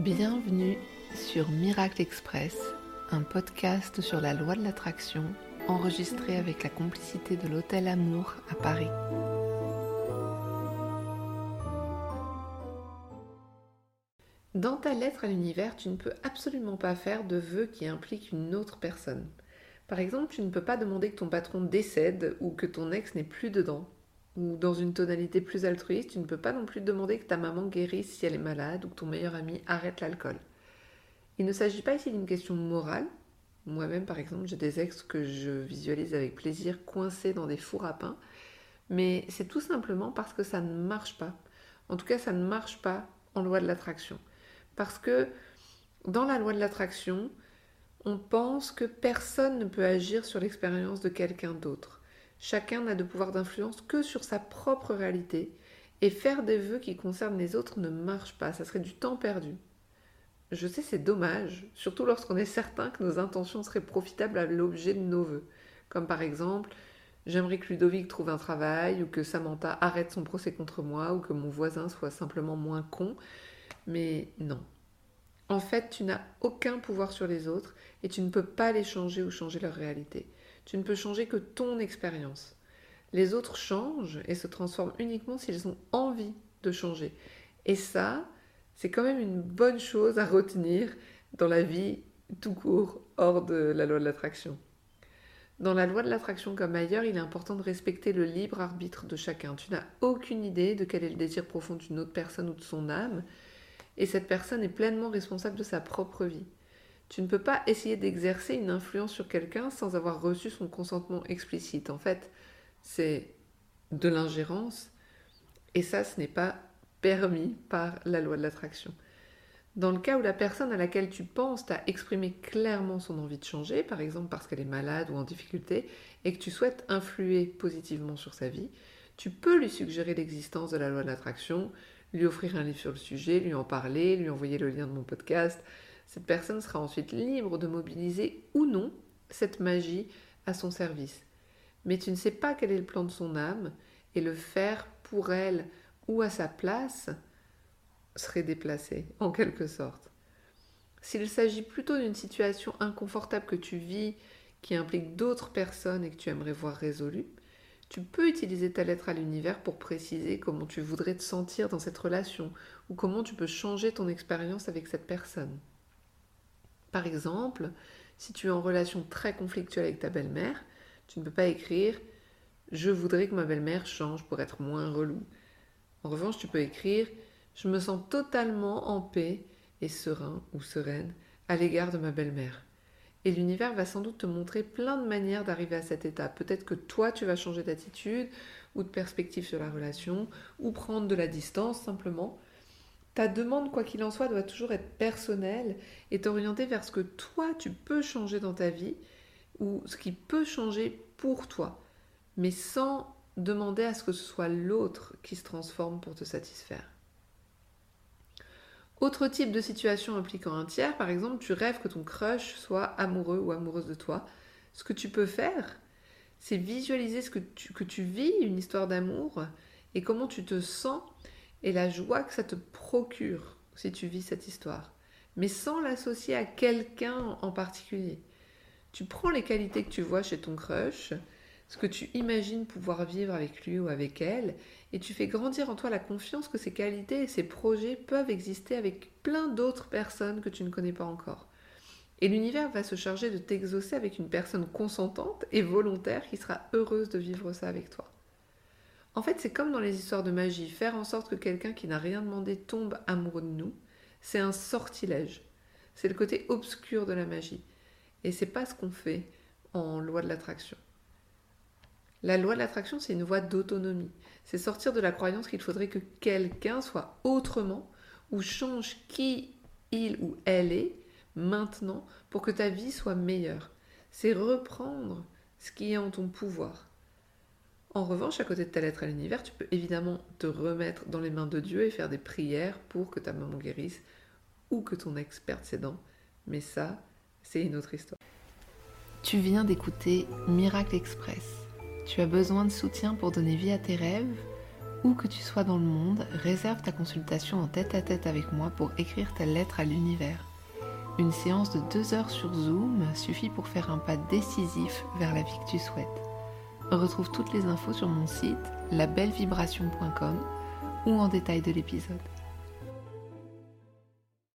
Bienvenue sur Miracle Express, un podcast sur la loi de l'attraction enregistré avec la complicité de l'Hôtel Amour à Paris. Dans ta lettre à l'univers, tu ne peux absolument pas faire de vœux qui impliquent une autre personne. Par exemple, tu ne peux pas demander que ton patron décède ou que ton ex n'est plus dedans. Ou dans une tonalité plus altruiste, tu ne peux pas non plus demander que ta maman guérisse si elle est malade ou que ton meilleur ami arrête l'alcool. Il ne s'agit pas ici d'une question morale. Moi-même, par exemple, j'ai des ex que je visualise avec plaisir coincés dans des fours à pain. Mais c'est tout simplement parce que ça ne marche pas. En tout cas, ça ne marche pas en loi de l'attraction. Parce que dans la loi de l'attraction, on pense que personne ne peut agir sur l'expérience de quelqu'un d'autre. Chacun n'a de pouvoir d'influence que sur sa propre réalité, et faire des vœux qui concernent les autres ne marche pas, ça serait du temps perdu. Je sais, c'est dommage, surtout lorsqu'on est certain que nos intentions seraient profitables à l'objet de nos vœux. Comme par exemple, j'aimerais que Ludovic trouve un travail, ou que Samantha arrête son procès contre moi, ou que mon voisin soit simplement moins con. Mais non, en fait, tu n'as aucun pouvoir sur les autres et tu ne peux pas les changer ou changer leur réalité. Tu ne peux changer que ton expérience. Les autres changent et se transforment uniquement s'ils ont envie de changer. Et ça, c'est quand même une bonne chose à retenir dans la vie tout court, hors de la loi de l'attraction. Dans la loi de l'attraction comme ailleurs, il est important de respecter le libre arbitre de chacun. Tu n'as aucune idée de quel est le désir profond d'une autre personne ou de son âme, et cette personne est pleinement responsable de sa propre vie. Tu ne peux pas essayer d'exercer une influence sur quelqu'un sans avoir reçu son consentement explicite. En fait, c'est de l'ingérence et ça, ce n'est pas permis par la loi de l'attraction. Dans le cas où la personne à laquelle tu penses t'a exprimé clairement son envie de changer, par exemple parce qu'elle est malade ou en difficulté, et que tu souhaites influer positivement sur sa vie, tu peux lui suggérer l'existence de la loi de l'attraction, lui offrir un livre sur le sujet, lui en parler, lui envoyer le lien de mon podcast. Cette personne sera ensuite libre de mobiliser ou non cette magie à son service. Mais tu ne sais pas quel est le plan de son âme et le faire pour elle ou à sa place serait déplacé, en quelque sorte. S'il s'agit plutôt d'une situation inconfortable que tu vis, qui implique d'autres personnes et que tu aimerais voir résolue, tu peux utiliser ta lettre à l'univers pour préciser comment tu voudrais te sentir dans cette relation ou comment tu peux changer ton expérience avec cette personne. Par exemple, si tu es en relation très conflictuelle avec ta belle-mère, tu ne peux pas écrire Je voudrais que ma belle-mère change pour être moins relou. En revanche, tu peux écrire Je me sens totalement en paix et serein ou sereine à l'égard de ma belle-mère. Et l'univers va sans doute te montrer plein de manières d'arriver à cet état. Peut-être que toi, tu vas changer d'attitude ou de perspective sur la relation, ou prendre de la distance simplement. Ta demande, quoi qu'il en soit, doit toujours être personnelle et t'orienter vers ce que toi, tu peux changer dans ta vie, ou ce qui peut changer pour toi, mais sans demander à ce que ce soit l'autre qui se transforme pour te satisfaire. Autre type de situation impliquant un tiers, par exemple, tu rêves que ton crush soit amoureux ou amoureuse de toi. Ce que tu peux faire, c'est visualiser ce que tu, que tu vis, une histoire d'amour, et comment tu te sens, et la joie que ça te procure si tu vis cette histoire, mais sans l'associer à quelqu'un en particulier. Tu prends les qualités que tu vois chez ton crush, ce que tu imagines pouvoir vivre avec lui ou avec elle, et tu fais grandir en toi la confiance que ces qualités et ces projets peuvent exister avec plein d'autres personnes que tu ne connais pas encore. Et l'univers va se charger de t'exaucer avec une personne consentante et volontaire qui sera heureuse de vivre ça avec toi. En fait, c'est comme dans les histoires de magie, faire en sorte que quelqu'un qui n'a rien demandé tombe amoureux de nous, c'est un sortilège. C'est le côté obscur de la magie. Et c'est pas ce qu'on fait en loi de l'attraction. La loi de l'attraction, c'est une voie d'autonomie. C'est sortir de la croyance qu'il faudrait que quelqu'un soit autrement ou change qui il ou elle est maintenant pour que ta vie soit meilleure. C'est reprendre ce qui est en ton pouvoir. En revanche, à côté de ta lettre à l'univers, tu peux évidemment te remettre dans les mains de Dieu et faire des prières pour que ta maman guérisse ou que ton ex perde ses dents. Mais ça, c'est une autre histoire. Tu viens d'écouter Miracle Express. Tu as besoin de soutien pour donner vie à tes rêves Où que tu sois dans le monde, réserve ta consultation en tête-à-tête avec moi pour écrire ta lettre à l'univers. Une séance de deux heures sur Zoom suffit pour faire un pas décisif vers la vie que tu souhaites. Retrouve toutes les infos sur mon site labellevibration.com ou en détail de l'épisode.